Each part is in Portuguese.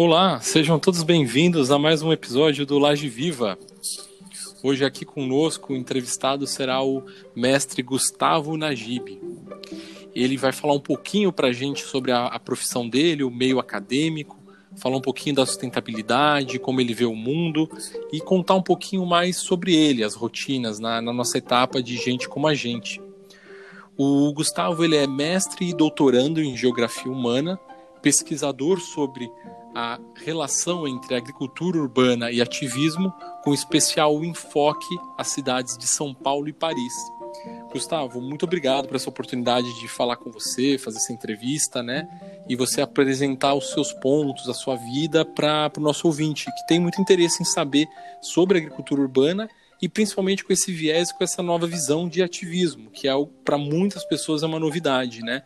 Olá, sejam todos bem-vindos a mais um episódio do Laje Viva. Hoje aqui conosco o entrevistado será o mestre Gustavo Najib. Ele vai falar um pouquinho para a gente sobre a, a profissão dele, o meio acadêmico, falar um pouquinho da sustentabilidade, como ele vê o mundo e contar um pouquinho mais sobre ele, as rotinas na, na nossa etapa de gente como a gente. O Gustavo ele é mestre e doutorando em geografia humana, pesquisador sobre a relação entre agricultura urbana e ativismo, com especial enfoque às cidades de São Paulo e Paris. Gustavo, muito obrigado por essa oportunidade de falar com você, fazer essa entrevista, né? E você apresentar os seus pontos, a sua vida para o nosso ouvinte, que tem muito interesse em saber sobre agricultura urbana e principalmente com esse viés, com essa nova visão de ativismo, que é para muitas pessoas é uma novidade, né?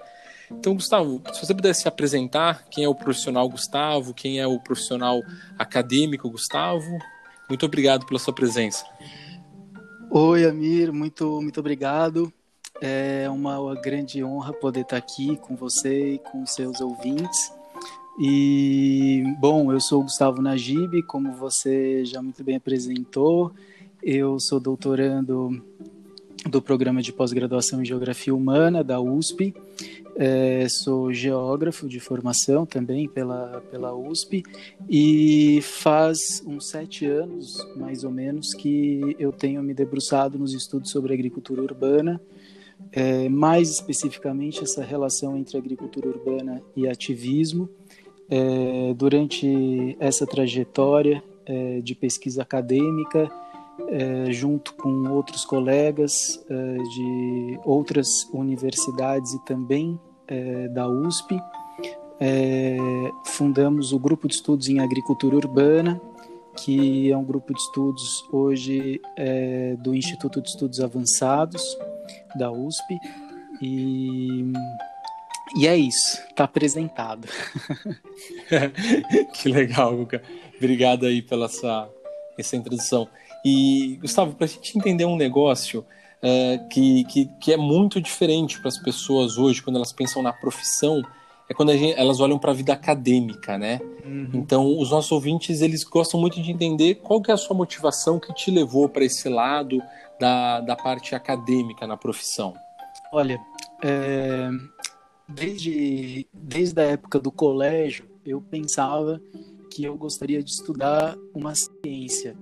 Então, Gustavo, se você pudesse apresentar quem é o profissional Gustavo, quem é o profissional acadêmico Gustavo, muito obrigado pela sua presença. Oi, Amir, muito, muito obrigado. É uma grande honra poder estar aqui com você e com seus ouvintes. E, bom, eu sou o Gustavo Najib, como você já muito bem apresentou. Eu sou doutorando do programa de pós-graduação em Geografia Humana da USP. É, sou geógrafo de formação também pela, pela USP e faz uns sete anos, mais ou menos, que eu tenho me debruçado nos estudos sobre agricultura urbana, é, mais especificamente essa relação entre agricultura urbana e ativismo. É, durante essa trajetória é, de pesquisa acadêmica, é, junto com outros colegas é, de outras universidades e também é, da USP. Fundamos o Grupo de Estudos em Agricultura Urbana, que é um grupo de estudos hoje do Instituto de Estudos Avançados da USP. E, e é isso, está apresentado. que legal, Luca. Obrigado aí pela sua essa introdução. E, Gustavo, para a gente entender um negócio uh, que, que, que, é muito diferente para as pessoas hoje, quando elas pensam na profissão, é quando gente, elas olham para a vida acadêmica, né? Uhum. Então, os nossos ouvintes, eles gostam muito de entender qual que é a sua motivação que te levou para esse lado da, da parte acadêmica na profissão. Olha, é, desde, desde a época do colégio, eu pensava que eu gostaria de estudar uma ciência.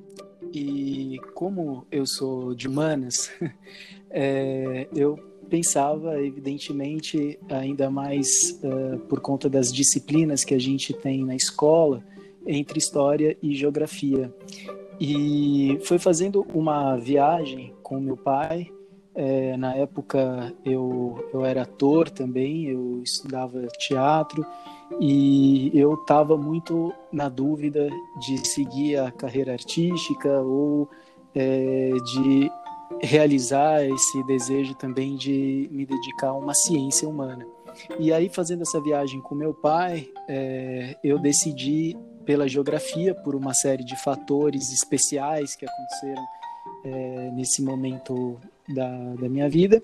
E como eu sou de humanas, é, eu pensava, evidentemente, ainda mais uh, por conta das disciplinas que a gente tem na escola, entre história e geografia. E foi fazendo uma viagem com meu pai. É, na época eu, eu era ator também, eu estudava teatro e eu estava muito na dúvida de seguir a carreira artística ou é, de realizar esse desejo também de me dedicar a uma ciência humana. E aí, fazendo essa viagem com meu pai, é, eu decidi pela geografia, por uma série de fatores especiais que aconteceram é, nesse momento da, da minha vida.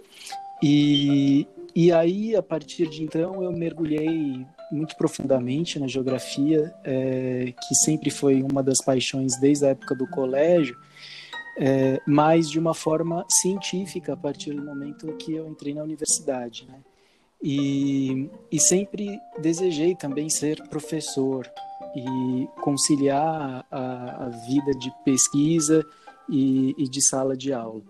E, e aí, a partir de então, eu mergulhei muito profundamente na geografia, é, que sempre foi uma das paixões desde a época do colégio, é, mas de uma forma científica a partir do momento que eu entrei na universidade, né? E, e sempre desejei também ser professor e conciliar a, a vida de pesquisa e, e de sala de aula.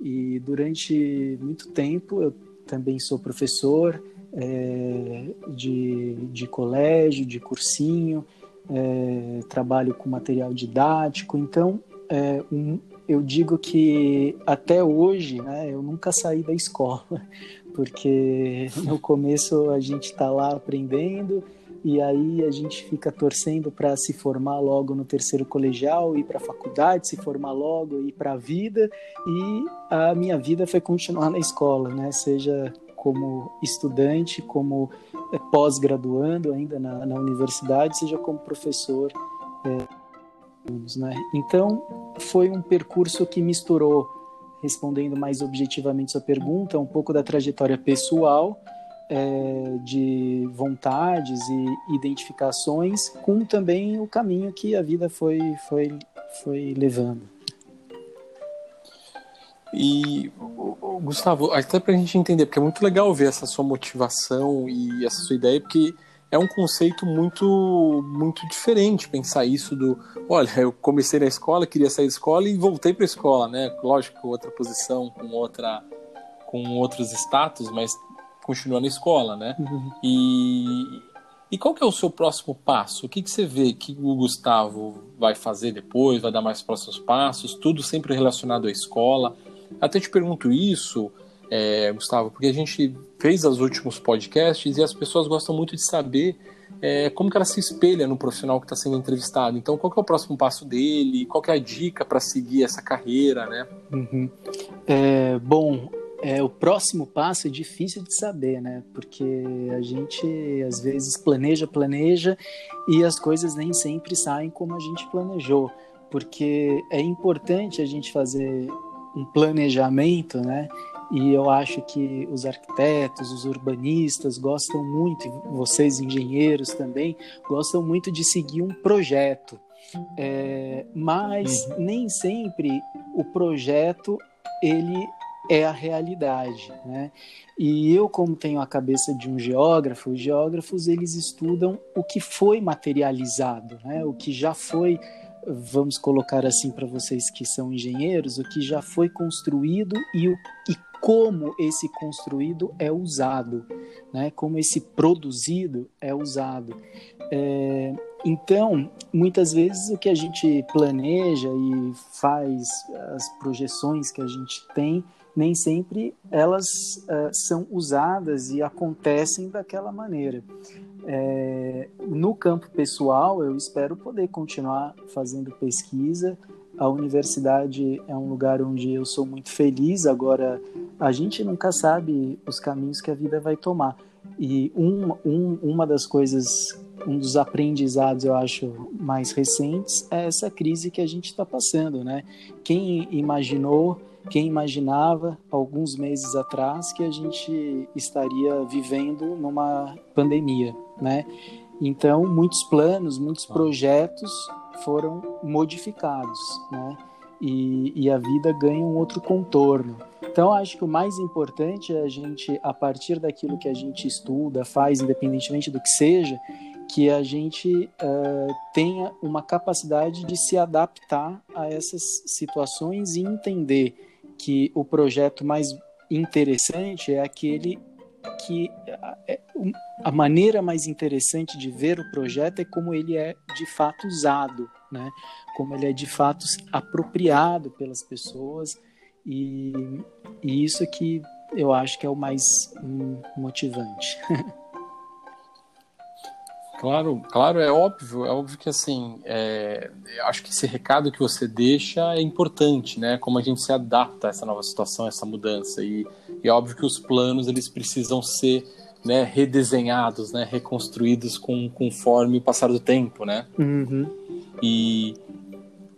E durante muito tempo eu também sou professor, é, de, de colégio, de cursinho, é, trabalho com material didático. Então, é, um, eu digo que até hoje né, eu nunca saí da escola, porque no começo a gente está lá aprendendo e aí a gente fica torcendo para se formar logo no terceiro colegial, ir para a faculdade, se formar logo, ir para a vida. E a minha vida foi continuar na escola, né? Seja como estudante, como é, pós-graduando ainda na, na, universidade, seja como professor. É, né? Então, foi um percurso que misturou, respondendo mais objetivamente sua pergunta, um pouco da trajetória pessoal, é, de vontades e identificações, com também o caminho que a vida foi, foi, foi levando. E, Gustavo, até para a gente entender, porque é muito legal ver essa sua motivação e essa sua ideia, porque é um conceito muito muito diferente pensar isso do, olha, eu comecei na escola, queria sair da escola e voltei para a escola, né? Lógico, outra posição, com outra com outros status, mas continua na escola, né? Uhum. E e qual que é o seu próximo passo? O que, que você vê que o Gustavo vai fazer depois? Vai dar mais próximos passos? Tudo sempre relacionado à escola? Até te pergunto isso, é, Gustavo, porque a gente fez os últimos podcasts e as pessoas gostam muito de saber é, como que ela se espelha no profissional que está sendo entrevistado. Então, qual que é o próximo passo dele? Qual que é a dica para seguir essa carreira, né? Uhum. É, bom, é, o próximo passo é difícil de saber, né? Porque a gente às vezes planeja, planeja e as coisas nem sempre saem como a gente planejou. Porque é importante a gente fazer um planejamento, né? E eu acho que os arquitetos, os urbanistas gostam muito, vocês engenheiros também, gostam muito de seguir um projeto. É, mas uhum. nem sempre o projeto ele é a realidade, né? E eu, como tenho a cabeça de um geógrafo, os geógrafos eles estudam o que foi materializado, né? O que já foi vamos colocar assim para vocês que são engenheiros, o que já foi construído e, o, e como esse construído é usado, né? como esse produzido é usado. É, então, muitas vezes o que a gente planeja e faz, as projeções que a gente tem, nem sempre elas uh, são usadas e acontecem daquela maneira. É, no campo pessoal, eu espero poder continuar fazendo pesquisa. A universidade é um lugar onde eu sou muito feliz. Agora, a gente nunca sabe os caminhos que a vida vai tomar. E um, um, uma das coisas, um dos aprendizados, eu acho, mais recentes é essa crise que a gente está passando, né? Quem imaginou quem imaginava alguns meses atrás que a gente estaria vivendo numa pandemia, né? Então, muitos planos, muitos projetos foram modificados, né? E, e, a vida ganha um outro contorno. Então, acho que o mais importante é a gente, a partir daquilo que a gente estuda, faz, independentemente do que seja, que a gente uh, tenha uma capacidade de se adaptar a essas situações e entender que o projeto mais interessante é aquele que é, a maneira mais interessante de ver o projeto é como ele é de fato usado, né? Como ele é de fato apropriado pelas pessoas e, e isso que eu acho que é o mais motivante. Claro, claro, é óbvio, é óbvio que assim, é, acho que esse recado que você deixa é importante, né? Como a gente se adapta a essa nova situação, a essa mudança e, e é óbvio que os planos eles precisam ser né, redesenhados, né, reconstruídos com, conforme o passar do tempo, né? Uhum. E,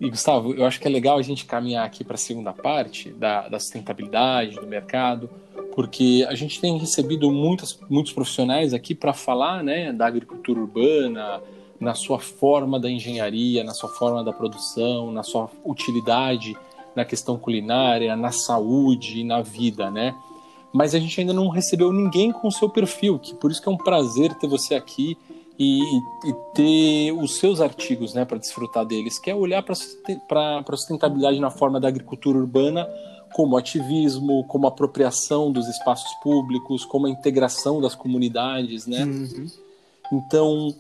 e Gustavo, eu acho que é legal a gente caminhar aqui para a segunda parte da, da sustentabilidade do mercado porque a gente tem recebido muitas, muitos profissionais aqui para falar né, da agricultura urbana, na sua forma da engenharia, na sua forma da produção, na sua utilidade na questão culinária, na saúde na vida, né? Mas a gente ainda não recebeu ninguém com o seu perfil, que por isso que é um prazer ter você aqui e, e ter os seus artigos, né, para desfrutar deles, que é olhar para a sustentabilidade na forma da agricultura urbana como ativismo, como apropriação dos espaços públicos, como a integração das comunidades, né? Uhum. Então,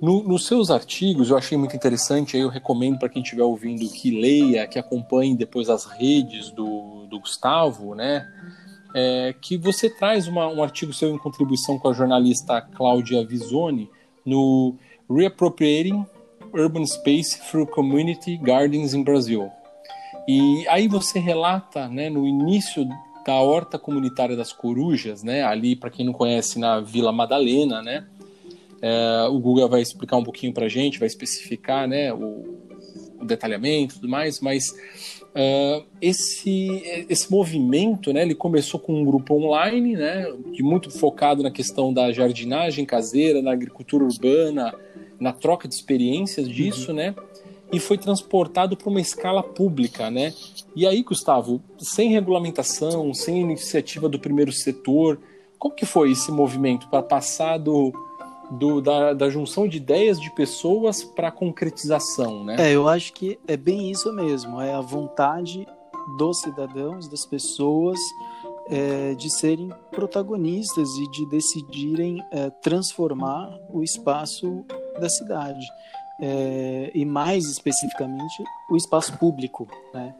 no, nos seus artigos, eu achei muito interessante, aí eu recomendo para quem estiver ouvindo que leia, que acompanhe depois as redes do, do Gustavo, né? É, que você traz uma, um artigo seu em contribuição com a jornalista Cláudia Visoni no Reappropriating Urban Space Through Community Gardens in Brazil. E aí você relata, né, no início da horta comunitária das corujas, né, ali para quem não conhece na Vila Madalena, né, é, o Google vai explicar um pouquinho para a gente, vai especificar, né, o, o detalhamento, e tudo mais, mas Uh, esse, esse movimento, né, ele começou com um grupo online, né, que muito focado na questão da jardinagem caseira, na agricultura urbana, na troca de experiências disso, uhum. né, e foi transportado para uma escala pública, né. E aí, Gustavo, sem regulamentação, sem iniciativa do primeiro setor, como que foi esse movimento para passar do, do, da, da, junção de ideias de pessoas para concretização, né? É, eu acho que é bem isso mesmo, é a vontade dos cidadãos, das pessoas, é, de serem protagonistas e de decidirem é, transformar o espaço da cidade. É, e mais especificamente o espaço público, né?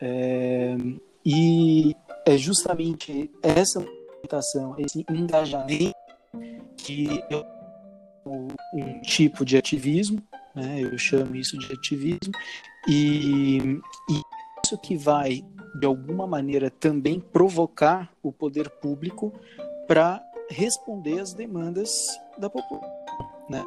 É, e é justamente essa movimentação, esse engajamento que eu um tipo de ativismo, né? eu chamo isso de ativismo, e, e isso que vai, de alguma maneira, também provocar o poder público para responder às demandas da população. Né?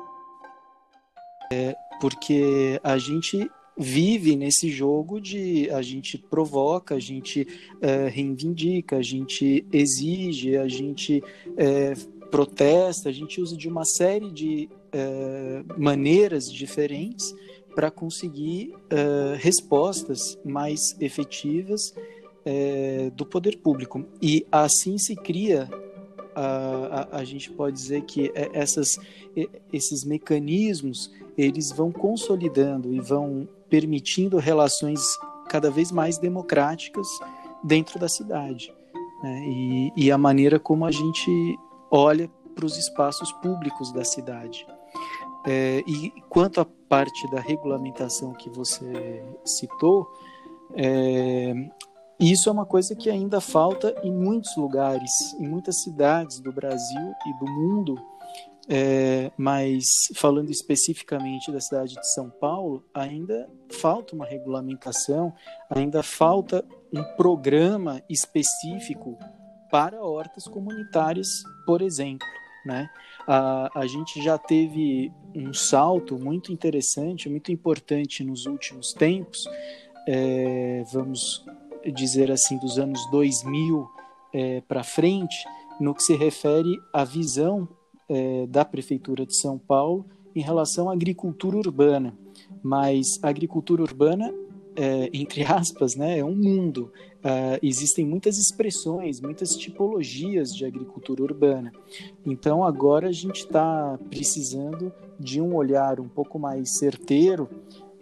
É, porque a gente vive nesse jogo de a gente provoca, a gente é, reivindica, a gente exige, a gente é, protesta, a gente usa de uma série de uh, maneiras diferentes para conseguir uh, respostas mais efetivas uh, do poder público. E assim se cria, a, a, a gente pode dizer que essas, esses mecanismos eles vão consolidando e vão permitindo relações cada vez mais democráticas dentro da cidade. Né? E, e a maneira como a gente olha para os espaços públicos da cidade. É, e quanto à parte da regulamentação que você citou, é, isso é uma coisa que ainda falta em muitos lugares, em muitas cidades do Brasil e do mundo. É, mas falando especificamente da cidade de São Paulo, ainda falta uma regulamentação, ainda falta um programa específico para hortas comunitárias, por exemplo. Né? A, a gente já teve um salto muito interessante, muito importante nos últimos tempos, é, vamos dizer assim, dos anos 2000 é, para frente, no que se refere à visão é, da Prefeitura de São Paulo em relação à agricultura urbana. Mas a agricultura urbana é, entre aspas, né, é um mundo. Uh, existem muitas expressões, muitas tipologias de agricultura urbana. Então agora a gente está precisando de um olhar um pouco mais certeiro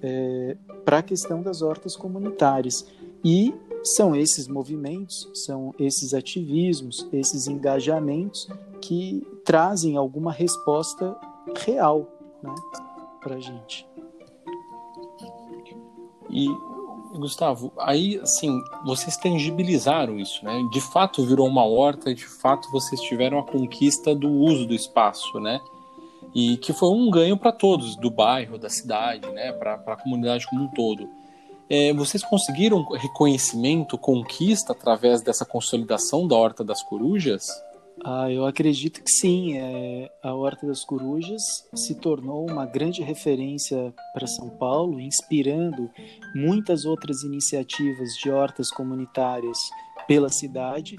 é, para a questão das hortas comunitárias. E são esses movimentos, são esses ativismos, esses engajamentos que trazem alguma resposta real né, para a gente. E, Gustavo, aí, assim, vocês tangibilizaram isso, né? De fato virou uma horta, de fato vocês tiveram a conquista do uso do espaço, né? E que foi um ganho para todos, do bairro, da cidade, né? Para a comunidade como um todo. É, vocês conseguiram reconhecimento, conquista através dessa consolidação da Horta das Corujas? Ah, eu acredito que sim. É, a Horta das Corujas se tornou uma grande referência para São Paulo, inspirando muitas outras iniciativas de hortas comunitárias pela cidade,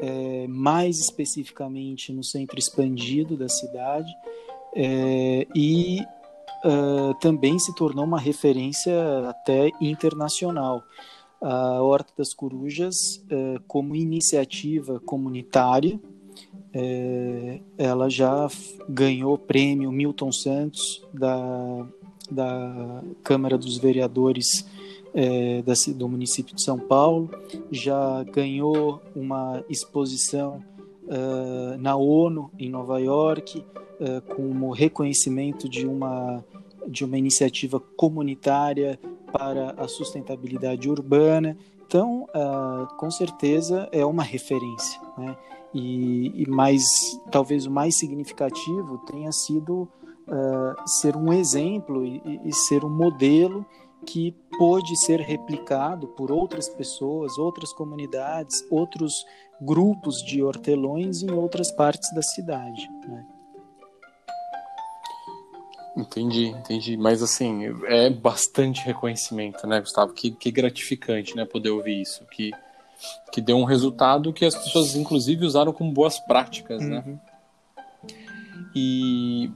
é, mais especificamente no centro expandido da cidade, é, e uh, também se tornou uma referência até internacional. A Horta das Corujas, uh, como iniciativa comunitária, é, ela já ganhou o prêmio Milton Santos da, da Câmara dos Vereadores é, da, do município de São Paulo, já ganhou uma exposição uh, na ONU em Nova York uh, como reconhecimento de uma de uma iniciativa comunitária para a sustentabilidade urbana. Então, uh, com certeza é uma referência, né? E, e mais, talvez o mais significativo tenha sido uh, ser um exemplo e, e, ser um modelo que pôde ser replicado por outras pessoas, outras comunidades, outros grupos de hortelões em outras partes da cidade. Né? Entendi, entendi. Mas assim, é bastante reconhecimento, né, Gustavo? Que, que gratificante, né, poder ouvir isso. Que, que deu um resultado que as pessoas, inclusive, usaram como boas práticas, né? uhum. E,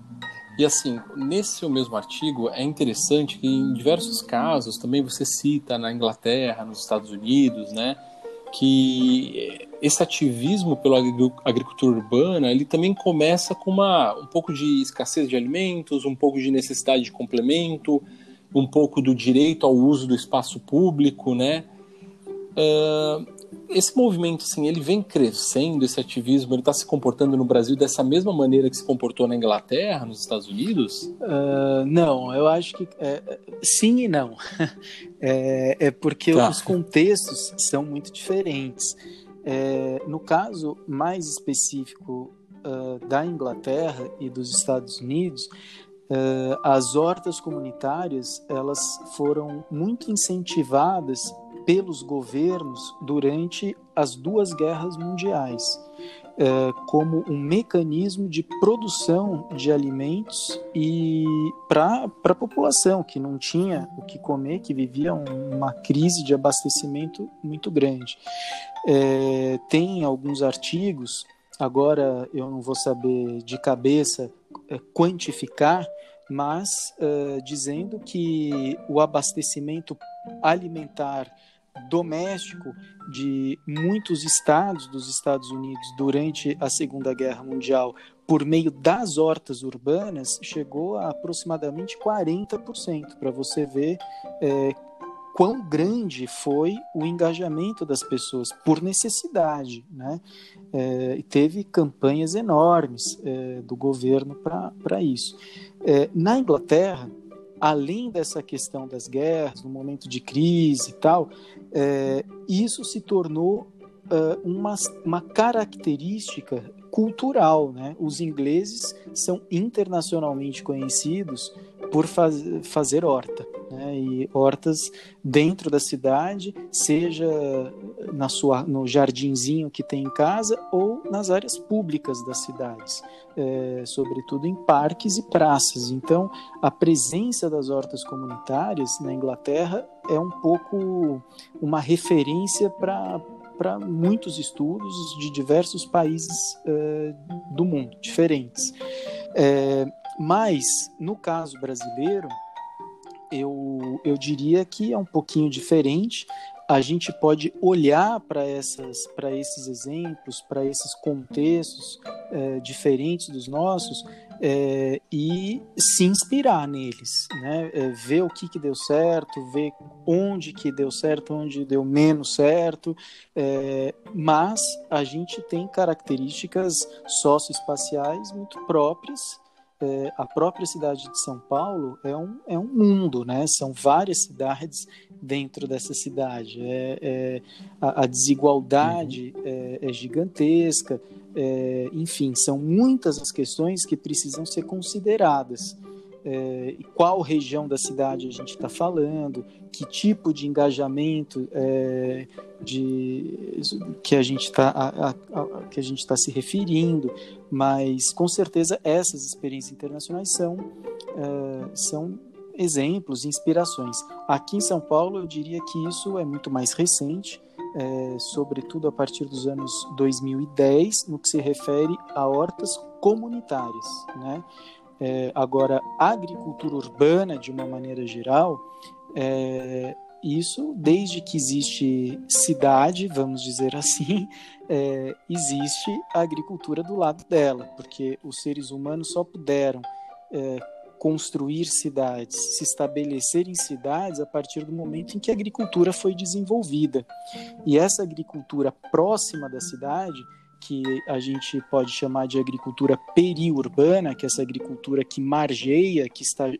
e assim, nesse mesmo artigo, é interessante que em diversos casos, também você cita na Inglaterra, nos Estados Unidos, né? que esse ativismo pela agricultura urbana ele também começa com uma, um pouco de escassez de alimentos, um pouco de necessidade de complemento, um pouco do direito ao uso do espaço público, né? Uh, esse movimento, assim, ele vem crescendo, esse ativismo, ele está se comportando no Brasil dessa mesma maneira que se comportou na Inglaterra, nos Estados Unidos? Uh, não, eu acho que é, sim e não. é, é, porque tá. os contextos são muito diferentes. É, no caso mais específico uh, da Inglaterra e dos Estados Unidos, uh, as hortas comunitárias elas foram muito incentivadas pelos governos durante as duas guerras mundiais, é, como um mecanismo de produção de alimentos e para a população que não tinha o que comer, que vivia uma crise de abastecimento muito grande. É, tem alguns artigos, agora eu não vou saber de cabeça é, quantificar, mas uh, dizendo que o abastecimento alimentar doméstico de muitos estados dos Estados Unidos durante a Segunda Guerra Mundial por meio das hortas urbanas chegou a aproximadamente 40%, para você ver é, quão grande foi o engajamento das pessoas por necessidade. Né? É, e teve campanhas enormes é, do governo para isso. É, na Inglaterra, além dessa questão das guerras, no momento de crise e tal, é, isso se tornou uh, uma, uma característica cultural. Né? Os ingleses são internacionalmente conhecidos por faz, fazer horta. Né? E hortas dentro da cidade, seja na sua, no jardinzinho que tem em casa ou nas áreas públicas das cidades, é, sobretudo em parques e praças. Então, a presença das hortas comunitárias na Inglaterra é um pouco uma referência para para muitos estudos de diversos países é, do mundo, diferentes. É, mas, no caso brasileiro, eu, eu diria que é um pouquinho diferente. A gente pode olhar para esses exemplos, para esses contextos é, diferentes dos nossos é, e se inspirar neles, né? É, ver o que, que deu certo, ver onde que deu certo, onde deu menos certo, mas a gente tem características socioespaciais muito próprias é, a própria cidade de São Paulo é um, é um mundo, né? São várias cidades dentro dessa cidade. É, é a, a, desigualdade uhum. é, é, gigantesca. É, enfim, são muitas as questões que precisam ser consideradas. É, qual região da cidade a gente está falando, que tipo de engajamento é, de, que a gente está que a gente está se referindo, mas com certeza essas experiências internacionais são é, são exemplos, inspirações. Aqui em São Paulo eu diria que isso é muito mais recente, é, sobretudo a partir dos anos 2010, no que se refere a hortas comunitárias, né? É, agora, a agricultura urbana, de uma maneira geral, é, isso, desde que existe cidade, vamos dizer assim, é, existe a agricultura do lado dela, porque os seres humanos só puderam é, construir cidades, se estabelecer em cidades a partir do momento em que a agricultura foi desenvolvida. E essa agricultura próxima da cidade que a gente pode chamar de agricultura periurbana, que é essa agricultura que margeia, que está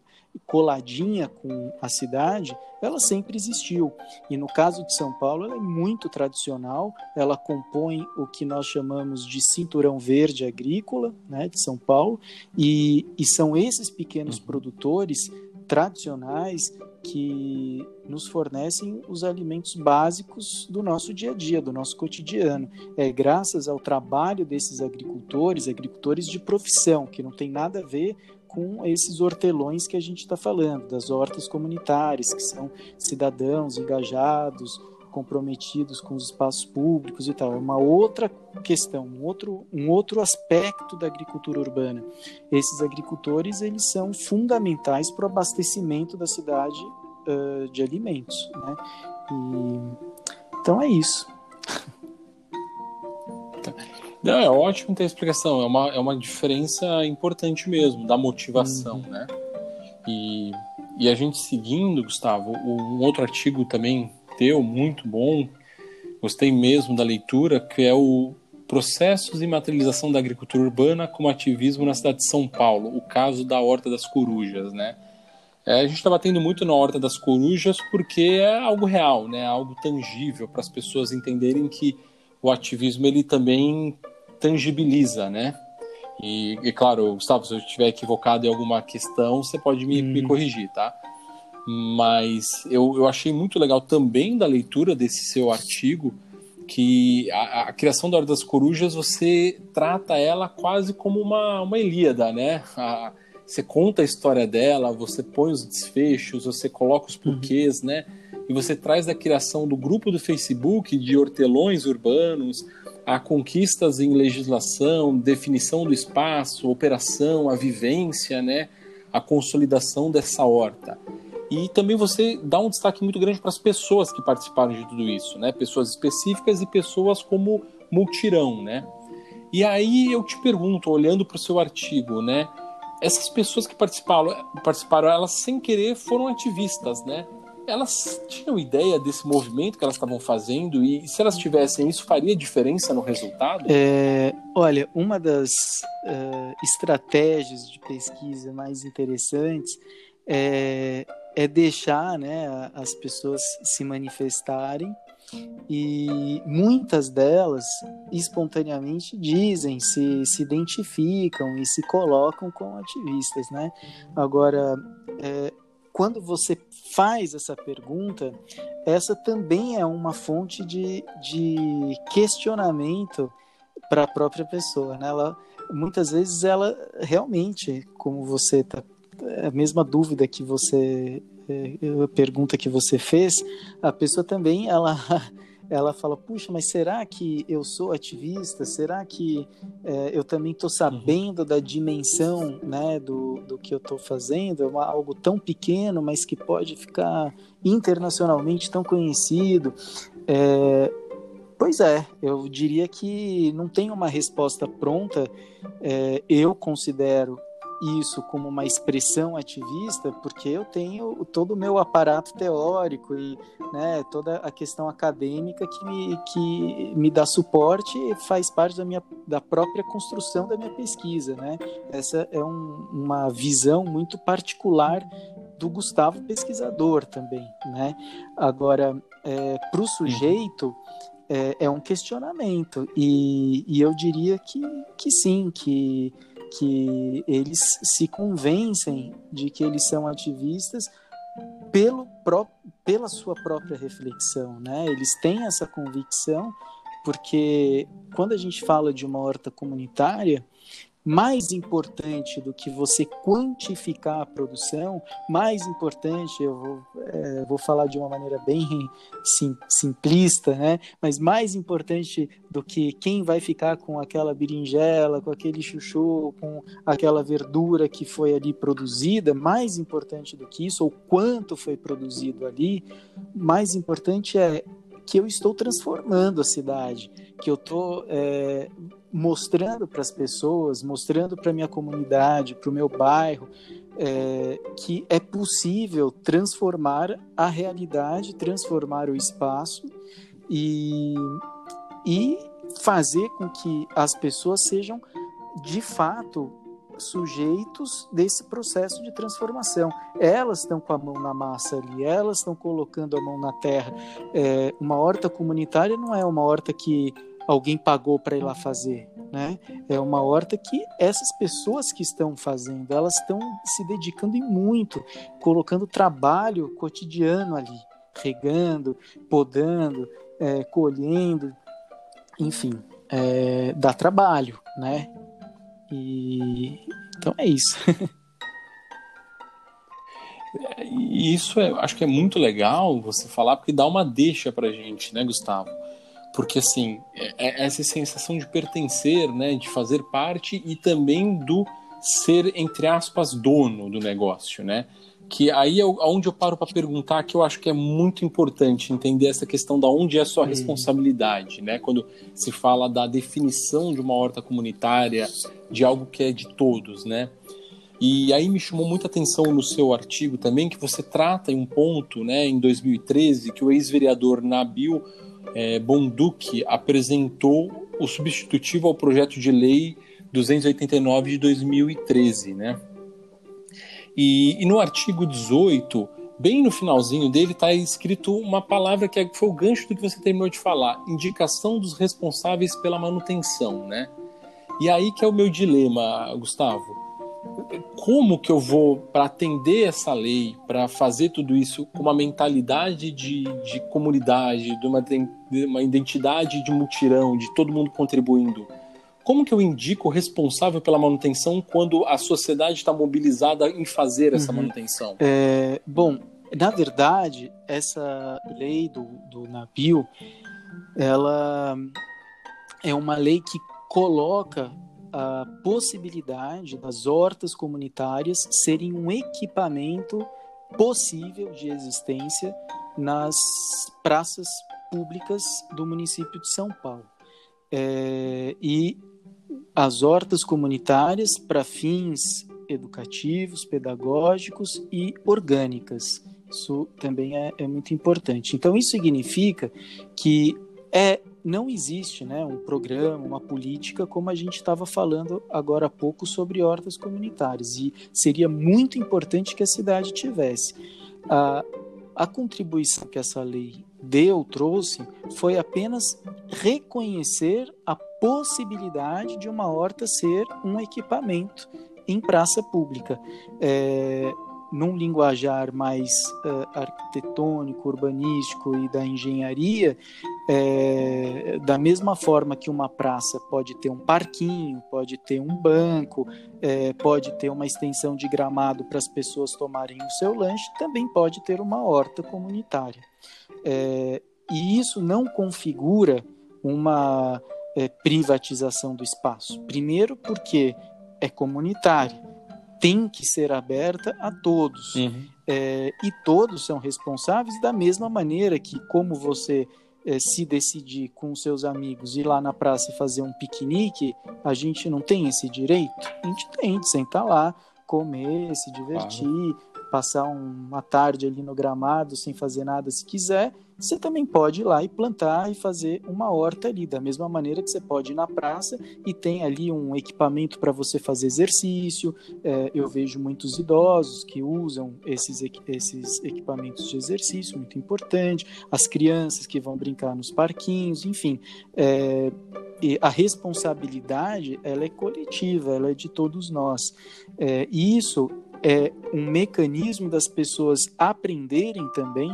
coladinha com a cidade, ela sempre existiu. E no caso de São Paulo, ela é muito tradicional, ela compõe o que nós chamamos de cinturão verde agrícola né, de São Paulo, e, e são esses pequenos uhum. produtores tradicionais que nos fornecem os alimentos básicos do nosso dia a dia, do nosso cotidiano. É graças ao trabalho desses agricultores, agricultores de profissão, que não tem nada a ver com esses hortelões que a gente está falando, das hortas comunitárias, que são cidadãos engajados, comprometidos com os espaços públicos e tal. É uma outra questão, um outro, um outro aspecto da agricultura urbana. Esses agricultores eles são fundamentais para o abastecimento da cidade uh, de alimentos. Né? E, então é isso. Não, é ótimo ter a explicação. É uma, é uma diferença importante mesmo da motivação, uhum. né? E, e a gente seguindo, Gustavo, um outro artigo também muito bom, gostei mesmo da leitura, que é o Processos e Materialização da Agricultura Urbana como Ativismo na cidade de São Paulo, o caso da Horta das Corujas, né? É, a gente está batendo muito na Horta das Corujas porque é algo real, né? Algo tangível para as pessoas entenderem que o ativismo ele também tangibiliza, né? E, e, claro, Gustavo, se eu estiver equivocado em alguma questão, você pode me, me uhum. corrigir, tá? Mas eu, eu achei muito legal também da leitura desse seu artigo que a, a criação da Hora das Corujas você trata ela quase como uma, uma Ilíada, né? A, você conta a história dela, você põe os desfechos, você coloca os porquês, uhum. né? E você traz da criação do grupo do Facebook de hortelões urbanos, a conquistas em legislação, definição do espaço, operação, a vivência, né, a consolidação dessa horta. E também você dá um destaque muito grande para as pessoas que participaram de tudo isso, né? Pessoas específicas e pessoas como multirão, né? E aí eu te pergunto, olhando para o seu artigo, né? Essas pessoas que participaram, participaram, elas sem querer foram ativistas, né? elas tinham ideia desse movimento que elas estavam fazendo e se elas tivessem isso faria diferença no resultado? É, olha, uma das uh, estratégias de pesquisa mais interessantes é, é deixar né, as pessoas se manifestarem e muitas delas espontaneamente dizem, se, se identificam e se colocam como ativistas, né? Agora, é, quando você faz essa pergunta, essa também é uma fonte de, de questionamento para a própria pessoa. Né? Ela, muitas vezes ela realmente, como você está, a mesma dúvida que você, é, a pergunta que você fez, a pessoa também ela ela fala, puxa, mas será que eu sou ativista? Será que é, eu também estou sabendo uhum. da dimensão né, do, do que eu estou fazendo? É uma, algo tão pequeno, mas que pode ficar internacionalmente tão conhecido. É, pois é, eu diria que não tem uma resposta pronta. É, eu considero isso como uma expressão ativista, porque eu tenho todo o meu aparato teórico e né, toda a questão acadêmica que me, que me dá suporte e faz parte da, minha, da própria construção da minha pesquisa. Né? Essa é um, uma visão muito particular do Gustavo pesquisador também. Né? Agora, é, para o sujeito, é, é, um questionamento, e, e eu diria que, que sim, que que eles se convencem de que eles são ativistas pelo pró pela sua própria reflexão, né? Eles têm essa convicção porque quando a gente fala de uma horta comunitária, mais importante do que você quantificar a produção, mais importante, eu vou, é, vou falar de uma maneira bem sim, simplista, né? mas mais importante do que quem vai ficar com aquela berinjela, com aquele chuchu, com aquela verdura que foi ali produzida, mais importante do que isso, ou quanto foi produzido ali, mais importante é que eu estou transformando a cidade, que eu estou é, mostrando para as pessoas, mostrando para minha comunidade, para o meu bairro, é, que é possível transformar a realidade, transformar o espaço e, e fazer com que as pessoas sejam de fato sujeitos desse processo de transformação. Elas estão com a mão na massa ali, elas estão colocando a mão na terra. É, uma horta comunitária não é uma horta que alguém pagou para ir lá fazer, né? É uma horta que essas pessoas que estão fazendo, elas estão se dedicando em muito, colocando trabalho cotidiano ali, regando, podando, é, colhendo, enfim, é, dá trabalho, né? E então é isso. E isso é, acho que é muito legal você falar, porque dá uma deixa pra gente, né, Gustavo? Porque, assim, é, é essa sensação de pertencer, né, de fazer parte e também do ser, entre aspas, dono do negócio, né? Que aí é onde eu paro para perguntar, que eu acho que é muito importante entender essa questão da onde é a sua responsabilidade, né? Quando se fala da definição de uma horta comunitária, de algo que é de todos, né? E aí me chamou muita atenção no seu artigo também que você trata em um ponto, né, em 2013, que o ex-vereador Nabil é, Bonduque apresentou o substitutivo ao projeto de lei 289 de 2013, né? E, e no artigo 18, bem no finalzinho dele, está escrito uma palavra que é, foi o gancho do que você terminou de falar: indicação dos responsáveis pela manutenção, né? E aí que é o meu dilema, Gustavo como que eu vou, para atender essa lei, para fazer tudo isso com uma mentalidade de, de comunidade, de uma, de uma identidade de mutirão, de todo mundo contribuindo? Como que eu indico o responsável pela manutenção quando a sociedade está mobilizada em fazer essa uhum. manutenção? É, bom, na verdade, essa lei do, do navio, ela é uma lei que coloca a possibilidade das hortas comunitárias serem um equipamento possível de existência nas praças públicas do município de São Paulo. É, e as hortas comunitárias para fins educativos, pedagógicos e orgânicas. Isso também é, é muito importante. Então, isso significa que é não existe né, um programa, uma política, como a gente estava falando agora há pouco sobre hortas comunitárias, e seria muito importante que a cidade tivesse. A, a contribuição que essa lei deu, trouxe, foi apenas reconhecer a possibilidade de uma horta ser um equipamento em praça pública. É, num linguajar mais uh, arquitetônico, urbanístico e da engenharia, é, da mesma forma que uma praça pode ter um parquinho, pode ter um banco, é, pode ter uma extensão de gramado para as pessoas tomarem o seu lanche, também pode ter uma horta comunitária. É, e isso não configura uma é, privatização do espaço. Primeiro, porque é comunitário tem que ser aberta a todos. Uhum. É, e todos são responsáveis da mesma maneira que, como você é, se decidir com seus amigos ir lá na praça e fazer um piquenique, a gente não tem esse direito? A gente tem de sentar lá, comer, se divertir, passar uma tarde ali no gramado sem fazer nada se quiser, você também pode ir lá e plantar e fazer uma horta ali, da mesma maneira que você pode ir na praça e tem ali um equipamento para você fazer exercício. É, eu vejo muitos idosos que usam esses, esses equipamentos de exercício, muito importante. As crianças que vão brincar nos parquinhos, enfim. É, e a responsabilidade ela é coletiva, ela é de todos nós. É, e isso é um mecanismo das pessoas aprenderem também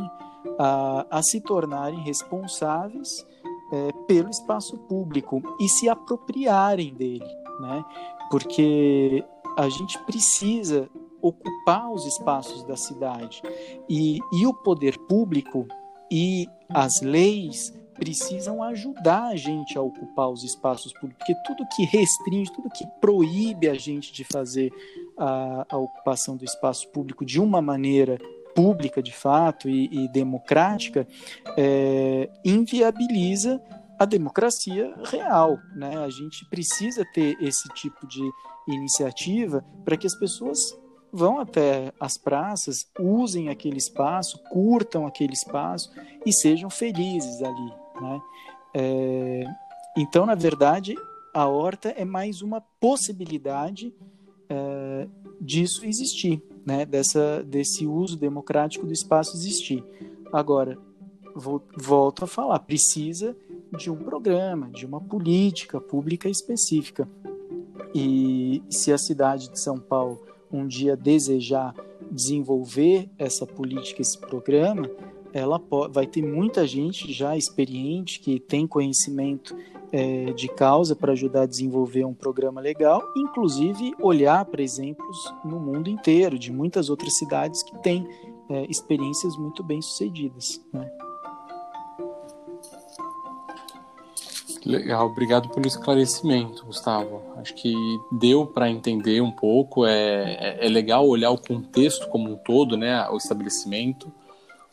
a, a se tornarem responsáveis é, pelo espaço público e se apropriarem dele, né? Porque a gente precisa ocupar os espaços da cidade e, e o poder público e as leis precisam ajudar a gente a ocupar os espaços públicos, porque tudo que restringe, tudo que proíbe a gente de fazer a, a ocupação do espaço público de uma maneira pública de fato e, e democrática é, inviabiliza a democracia real, né? A gente precisa ter esse tipo de iniciativa para que as pessoas vão até as praças, usem aquele espaço, curtam aquele espaço e sejam felizes ali, né? É, então, na verdade, a horta é mais uma possibilidade é, disso existir, né? Dessa, desse uso democrático do espaço existir. Agora, vou, volto a falar, precisa de um programa, de uma política pública específica. E se a cidade de São Paulo um dia desejar desenvolver essa política, esse programa, ela vai ter muita gente já experiente que tem conhecimento é, de causa para ajudar a desenvolver um programa legal, inclusive olhar para exemplos no mundo inteiro, de muitas outras cidades que têm é, experiências muito bem sucedidas. Né? Legal, obrigado pelo esclarecimento, Gustavo. Acho que deu para entender um pouco. É, é, é, legal olhar o contexto como um todo, né, o estabelecimento,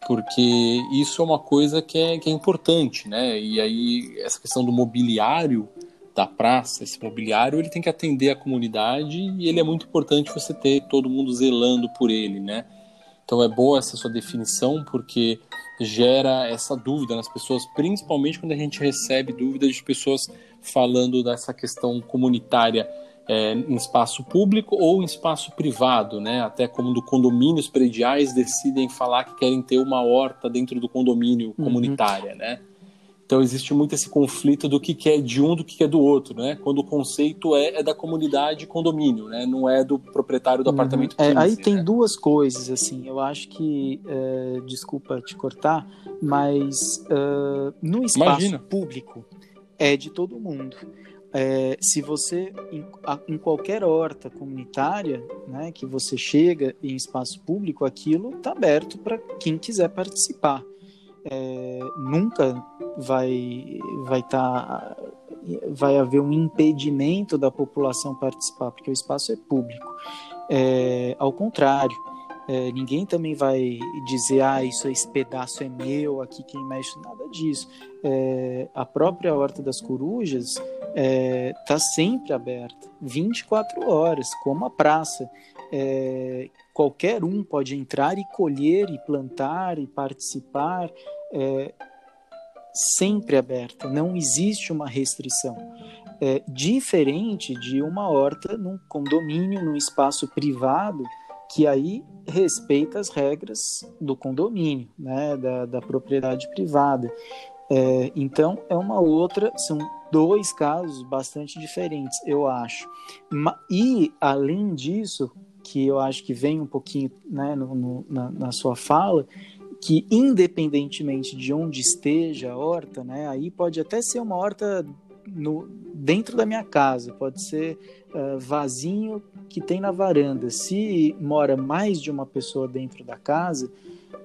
porque isso é uma coisa que é, que é importante, né? E aí essa questão do mobiliário da praça, esse mobiliário, ele tem que atender a comunidade e ele é muito importante você ter todo mundo zelando por ele, né? Então é boa essa sua definição porque gera essa dúvida nas pessoas, principalmente quando a gente recebe dúvidas de pessoas falando dessa questão comunitária é, em espaço público ou em espaço privado, né? Até como do condomínios prediais decidem falar que querem ter uma horta dentro do condomínio uhum. comunitária, né? Então existe muito esse conflito do que é de um do que é do outro, né? Quando o conceito é, é da comunidade condomínio, né? Não é do proprietário do uhum. apartamento 15, é, Aí tem né? duas coisas, assim. Eu acho que, é, desculpa te cortar, mas uh, no espaço Imagina. público é de todo mundo. É, se você, em, em, qualquer horta comunitária, né, que você chega em espaço público, aquilo está aberto para quem quiser participar. É, nunca vai vai estar tá, vai haver um impedimento da população participar, porque o espaço é público. É, ao contrário, é, ninguém também vai dizer, ah, isso esse pedaço é meu, aqui quem mexe, nada disso. É, a própria Horta das Corujas é, tá sempre aberta, 24 horas, como a praça. É, qualquer um pode entrar e colher, e plantar, e participar, é, sempre aberta, não existe uma restrição. É, diferente de uma horta num condomínio, num espaço privado, que aí respeita as regras do condomínio, né, da, da propriedade privada. É, então, é uma outra, são dois casos bastante diferentes, eu acho. E, além disso, que eu acho que vem um pouquinho né, no, no, na, na, sua fala, que independentemente de onde esteja a horta, né, aí pode até ser uma horta no, dentro da minha casa, pode ser uh, vasinho que tem na varanda. Se mora mais de uma pessoa dentro da casa,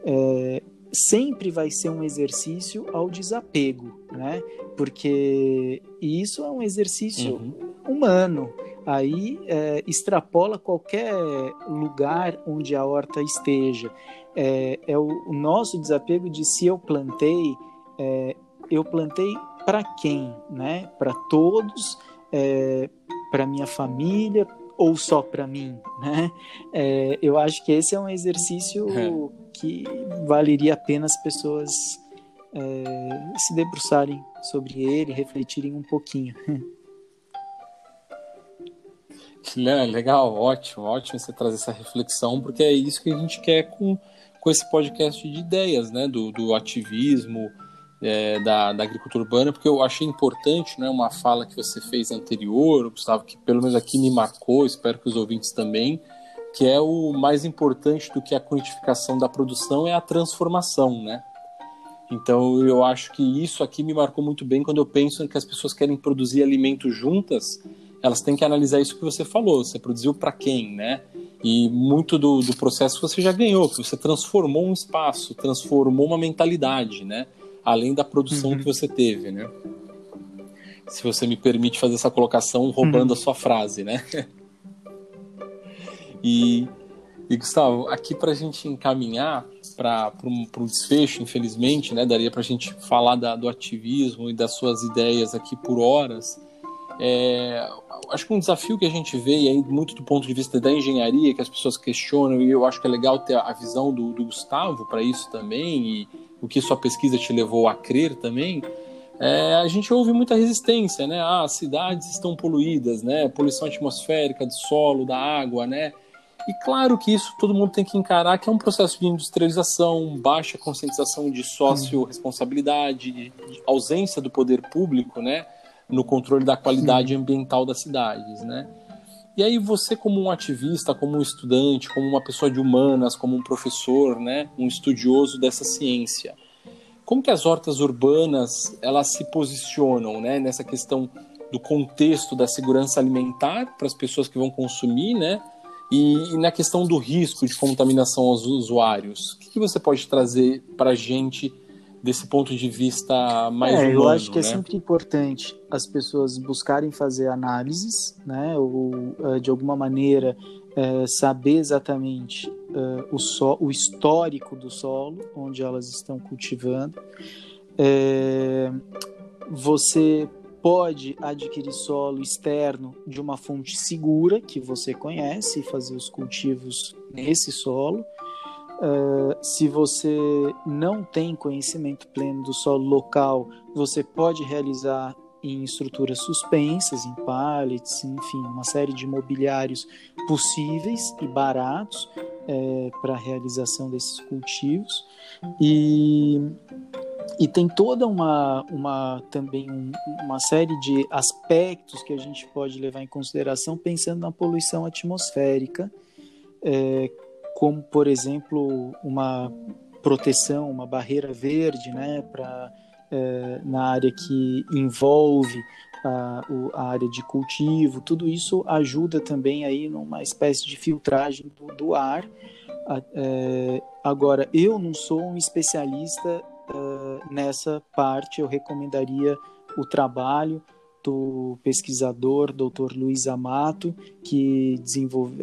é, sempre vai ser um exercício ao desapego, né? Porque isso é um exercício uhum. humano. Aí é, extrapola qualquer lugar onde a horta esteja. É, é o, o, nosso desapego de se eu plantei, é, eu plantei para quem, né? Para todos, é, para minha família, ou só para mim, né? É, eu acho que esse é um exercício é. que valeria a pena as pessoas é, se debruçarem sobre ele, refletirem um pouquinho. Legal, ótimo, ótimo você trazer essa reflexão, porque é isso que a gente quer com, com esse podcast de ideias, né? Do, do ativismo, é, da, da, agricultura urbana, porque eu achei importante, né, uma fala que você fez anterior, Gustavo, que pelo menos aqui me marcou, espero que os ouvintes também, que é o mais importante do que a quantificação da produção é a transformação, né? Então eu acho que isso aqui me marcou muito bem quando eu penso que as pessoas querem produzir alimentos juntas, elas têm que analisar isso que você falou, você produziu para quem, né? E muito do, do processo você já ganhou, que você transformou um espaço, transformou uma mentalidade, né? Além da produção uhum. que você teve, né? Se você me permite fazer essa colocação roubando uhum. a sua frase, né? e, e Gustavo, aqui para a gente encaminhar para um, um desfecho, infelizmente, né? Daria para a gente falar da, do ativismo e das suas ideias aqui por horas. É, acho que um desafio que a gente vê, e aí muito do ponto de vista da engenharia, que as pessoas questionam, e eu acho que é legal ter a visão do, do Gustavo para isso também, e, o que sua pesquisa te levou a crer também, é, a gente ouve muita resistência, né? Ah, as cidades estão poluídas, né? Poluição atmosférica, do solo, da água, né? E claro que isso todo mundo tem que encarar que é um processo de industrialização, baixa conscientização de sócio-responsabilidade, ausência do poder público, né? No controle da qualidade ambiental das cidades, né? E aí você como um ativista, como um estudante, como uma pessoa de humanas, como um professor, né, um estudioso dessa ciência, como que as hortas urbanas elas se posicionam né, nessa questão do contexto da segurança alimentar para as pessoas que vão consumir, né? E, e, na questão do risco de contaminação aos usuários, o que, que você pode trazer para a gente desse ponto de vista mais é, humano? Eu acho que é né? é sempre importante as pessoas buscarem fazer análises, né? Ou eh, de alguma maneira é, saber exatamente uh, o, so, o histórico do solo onde elas estão cultivando. É, você pode adquirir solo externo de uma fonte segura que você conhece e fazer os cultivos nesse solo. Uh, se você não tem conhecimento pleno do solo local, você pode realizar em estruturas suspensas, em pallets, enfim, uma série de mobiliários possíveis e baratos é, para a realização desses cultivos. E, e tem toda uma, uma também um, uma série de aspectos que a gente pode levar em consideração pensando na poluição atmosférica, é, como, por exemplo, uma proteção, uma barreira verde né, para é, na área que envolve a, a, área de cultivo, tudo isso ajuda também aí numa espécie de filtragem do, do ar. É, agora, eu não sou um especialista é, nessa parte, eu recomendaria o trabalho do pesquisador Dr. Luiz Amato, que desenvolve,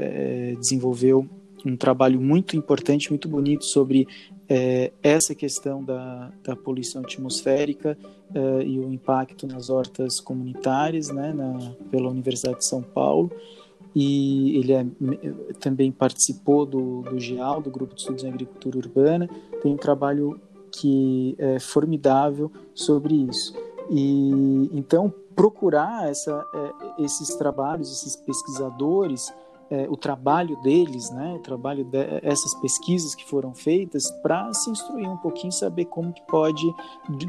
desenvolveu um trabalho muito importante, muito bonito sobre é, essa questão da, da poluição atmosférica é, e o impacto nas hortas comunitárias, né, na, pela Universidade de São Paulo. E ele é, também participou do, do GEAL, do Grupo de Estudos em Agricultura Urbana, tem um trabalho que é formidável sobre isso. E então procurar essa, esses trabalhos, esses pesquisadores, é, o trabalho deles, né, o trabalho dessas pesquisas que foram feitas para se instruir um pouquinho, saber como que pode,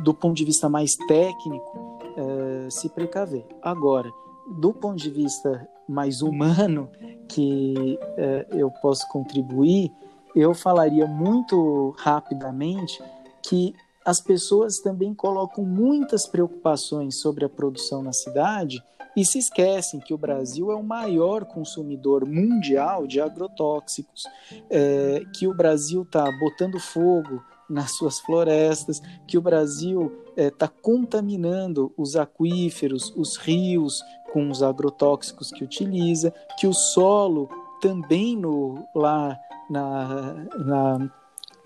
do ponto de vista mais técnico, é, se precaver. Agora, do ponto de vista mais humano que é, eu posso contribuir, eu falaria muito rapidamente que as pessoas também colocam muitas preocupações sobre a produção na cidade e se esquecem que o Brasil é o maior consumidor mundial de agrotóxicos, é, que o Brasil está botando fogo nas suas florestas, que o Brasil está é, contaminando os aquíferos, os rios com os agrotóxicos que utiliza, que o solo também no, lá na, na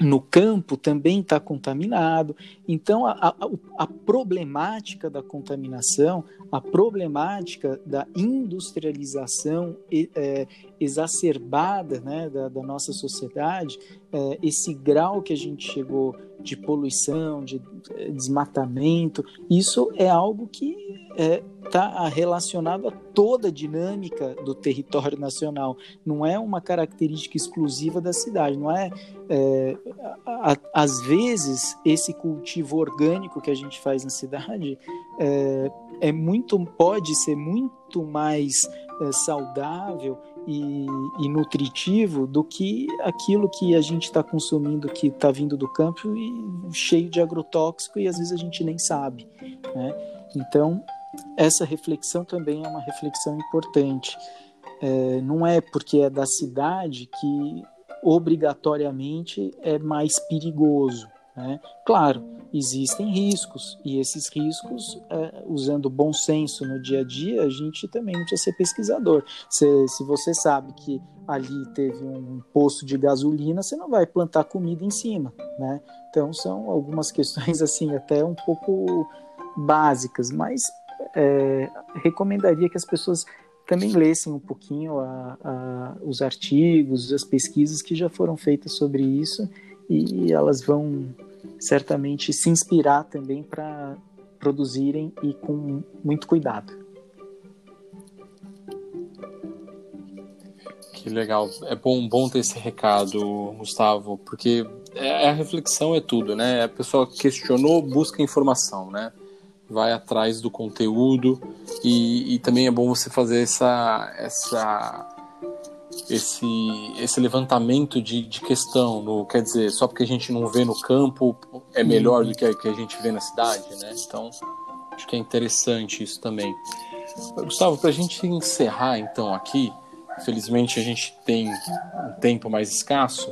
no campo também está contaminado. Então, a, a, a, problemática da contaminação, a problemática da industrialização é, exacerbada né, da, da, nossa sociedade, é, esse grau que a gente chegou de poluição, de é, desmatamento, isso é algo que está é, relacionado a toda a dinâmica do território nacional. Não é uma característica exclusiva da cidade. Não é, é a, às vezes esse cultivo orgânico que a gente faz na cidade é, é muito pode ser muito mais saudável e, e, nutritivo do que aquilo que a gente está consumindo que está vindo do campo e cheio de agrotóxico e às vezes a gente nem sabe. Né? Então, essa reflexão também é uma reflexão importante. É, não é porque é da cidade que obrigatoriamente é mais perigoso. Né? Claro, existem riscos, e esses riscos, é, usando bom senso no dia a dia, a gente também não precisa ser pesquisador. Se, se você sabe que ali teve um poço de gasolina, você não vai plantar comida em cima. Né? Então, são algumas questões assim até um pouco básicas, mas é, recomendaria que as pessoas também lessem um pouquinho a, a, os artigos, as pesquisas que já foram feitas sobre isso e elas vão certamente se inspirar também para produzirem e com muito cuidado. Que legal, é bom, bom ter esse recado, Gustavo, porque é, a reflexão é tudo, né? A pessoa questionou, busca informação, né? Vai atrás do conteúdo e, e também é bom você fazer essa, essa esse, esse levantamento de, de questão, no, quer dizer, só porque a gente não vê no campo é melhor do que a, que a gente vê na cidade, né? Então, acho que é interessante isso também. Gustavo, para a gente encerrar então aqui, felizmente a gente tem um tempo mais escasso,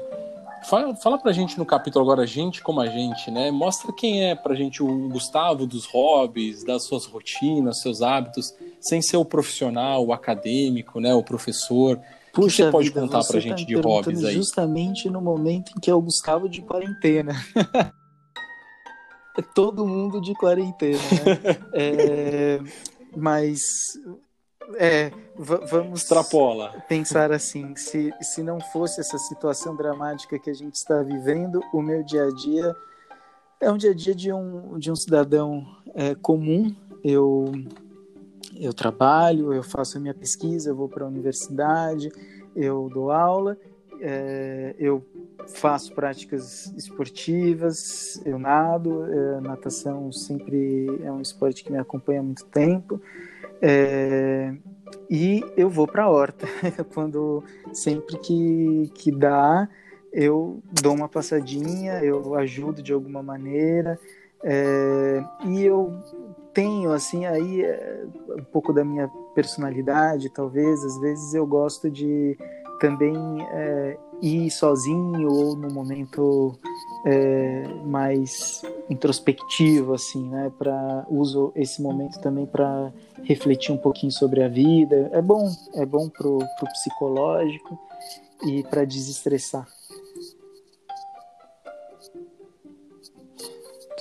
Fala, fala pra gente no capítulo agora, gente como a gente, né? Mostra quem é pra gente o Gustavo dos hobbies, das suas rotinas, seus hábitos, sem ser o profissional, o acadêmico, né? O professor. Puxa o que você pode vida, contar você pra tá gente de hobbies aí? Justamente no momento em que o Gustavo de quarentena. todo mundo de quarentena, né? é, mas é, vamos Extrapola. pensar assim: se, se não fosse essa situação dramática que a gente está vivendo, o meu dia a dia é um dia a dia de um, de um cidadão é, comum. Eu, eu trabalho, eu faço a minha pesquisa, eu vou para a universidade, eu dou aula, é, eu faço práticas esportivas, eu nado, é, natação sempre é um esporte que me acompanha há muito tempo. É, e eu vou para a horta. Quando sempre que, que dá, eu dou uma passadinha, eu ajudo de alguma maneira. É, e eu tenho, assim, aí é, um pouco da minha personalidade, talvez. Às vezes eu gosto de também é, ir sozinho ou no momento é, mais introspectivo, assim, né? Para uso esse momento também para refletir um pouquinho sobre a vida. É bom, é bom pro, pro psicológico e para desestressar.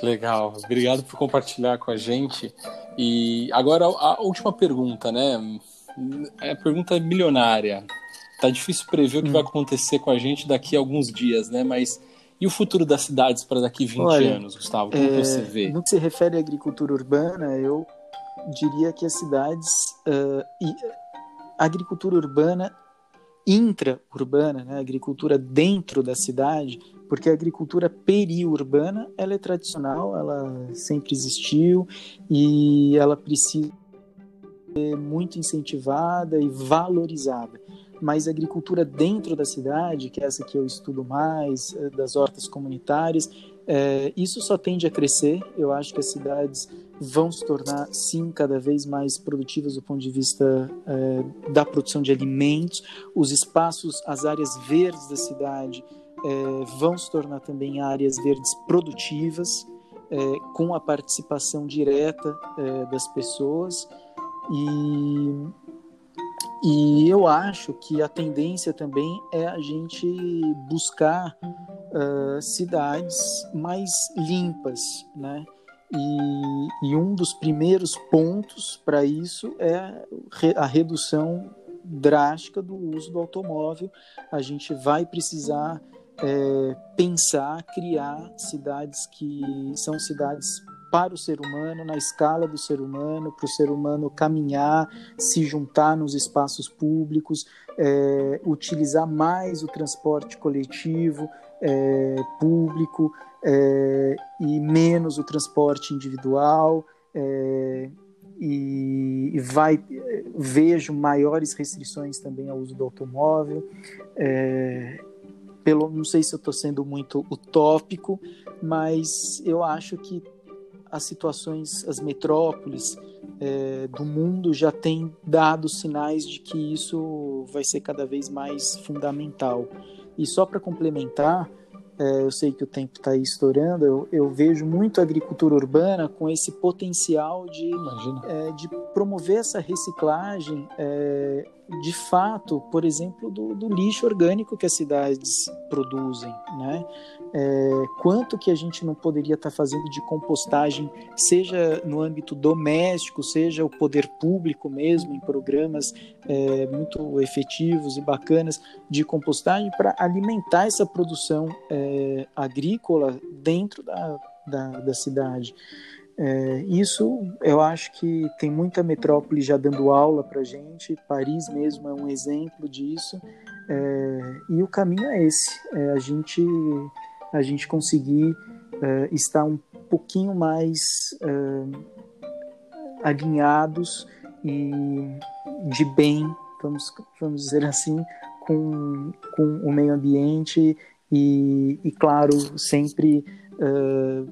Legal, obrigado por compartilhar com a gente. E agora a última pergunta, né? É a pergunta milionária. Tá difícil prever o que hum. vai acontecer com a gente daqui a alguns dias, né? Mas e o futuro das cidades para daqui 20 Olha, anos, Gustavo? Como é, você vê? No que se refere à agricultura urbana, eu diria que as cidades. Uh, e, a agricultura urbana intra-urbana, né, agricultura dentro da cidade, porque a agricultura periurbana ela é tradicional, ela sempre existiu e ela precisa ser muito incentivada e valorizada mas a agricultura dentro da cidade, que é essa que eu estudo mais, eh, das hortas comunitárias, é, isso só tende a crescer. Eu acho que as cidades vão se tornar, sim, cada vez mais produtivas do ponto de vista é, da produção de alimentos. Os espaços, as áreas verdes da cidade é, vão se tornar também áreas verdes produtivas, com a participação direta das pessoas. E e eu acho que a tendência também é a gente buscar uh, cidades mais limpas, né? E, e um dos primeiros pontos para isso é a redução drástica do uso do automóvel. A gente vai precisar é, pensar, criar cidades que são cidades para o ser humano, na escala do ser humano, para o ser humano caminhar, se juntar nos espaços públicos, é, utilizar mais o transporte coletivo, é, público é, e menos o transporte individual. É, e, vai vejo maiores restrições também ao uso do automóvel. É, pelo, não sei se eu estou sendo muito utópico, mas eu acho que as situações, as metrópoles é, do mundo já têm dado sinais de que isso vai ser cada vez mais fundamental. E só para complementar, é, eu sei que o tempo está aí estourando, eu, eu, vejo muito a agricultura urbana com esse potencial de, é, de promover essa reciclagem é, de fato, por exemplo, do, do, lixo orgânico que as cidades produzem, né? É, quanto que a gente não poderia estar tá fazendo de compostagem, seja no âmbito doméstico, seja o poder público mesmo, em programas é, muito efetivos e bacanas de compostagem para alimentar essa produção é, agrícola dentro da, da, da cidade. É, isso eu acho que tem muita metrópole já dando aula para gente. Paris mesmo é um exemplo disso. É, e o caminho é esse: é a gente a gente conseguir é, estar um pouquinho mais é, alinhados e de bem, vamos vamos dizer assim, com, com o meio ambiente e, e claro, sempre uh,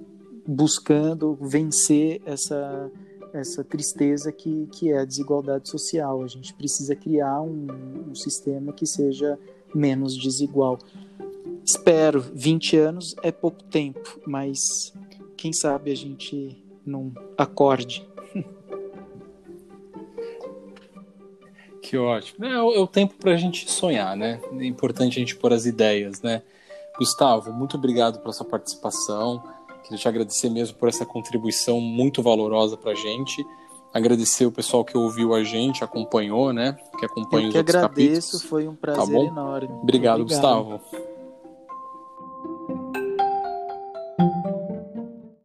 buscando vencer essa, essa tristeza que, que é a desigualdade social. A gente precisa criar um, um sistema que seja menos desigual. Espero, 20 anos é pouco tempo, mas quem sabe a gente não acorde. Que ótimo. É, é o tempo para a gente sonhar, né? É importante a gente pôr as ideias, né? Gustavo, muito obrigado pela sua participação. Queria te agradecer mesmo por essa contribuição muito valorosa para a gente. Agradecer o pessoal que ouviu a gente, acompanhou, né? Que acompanha Eu os que agradeço, capítulos. foi um prazer tá enorme. Obrigado, Obrigado, Gustavo.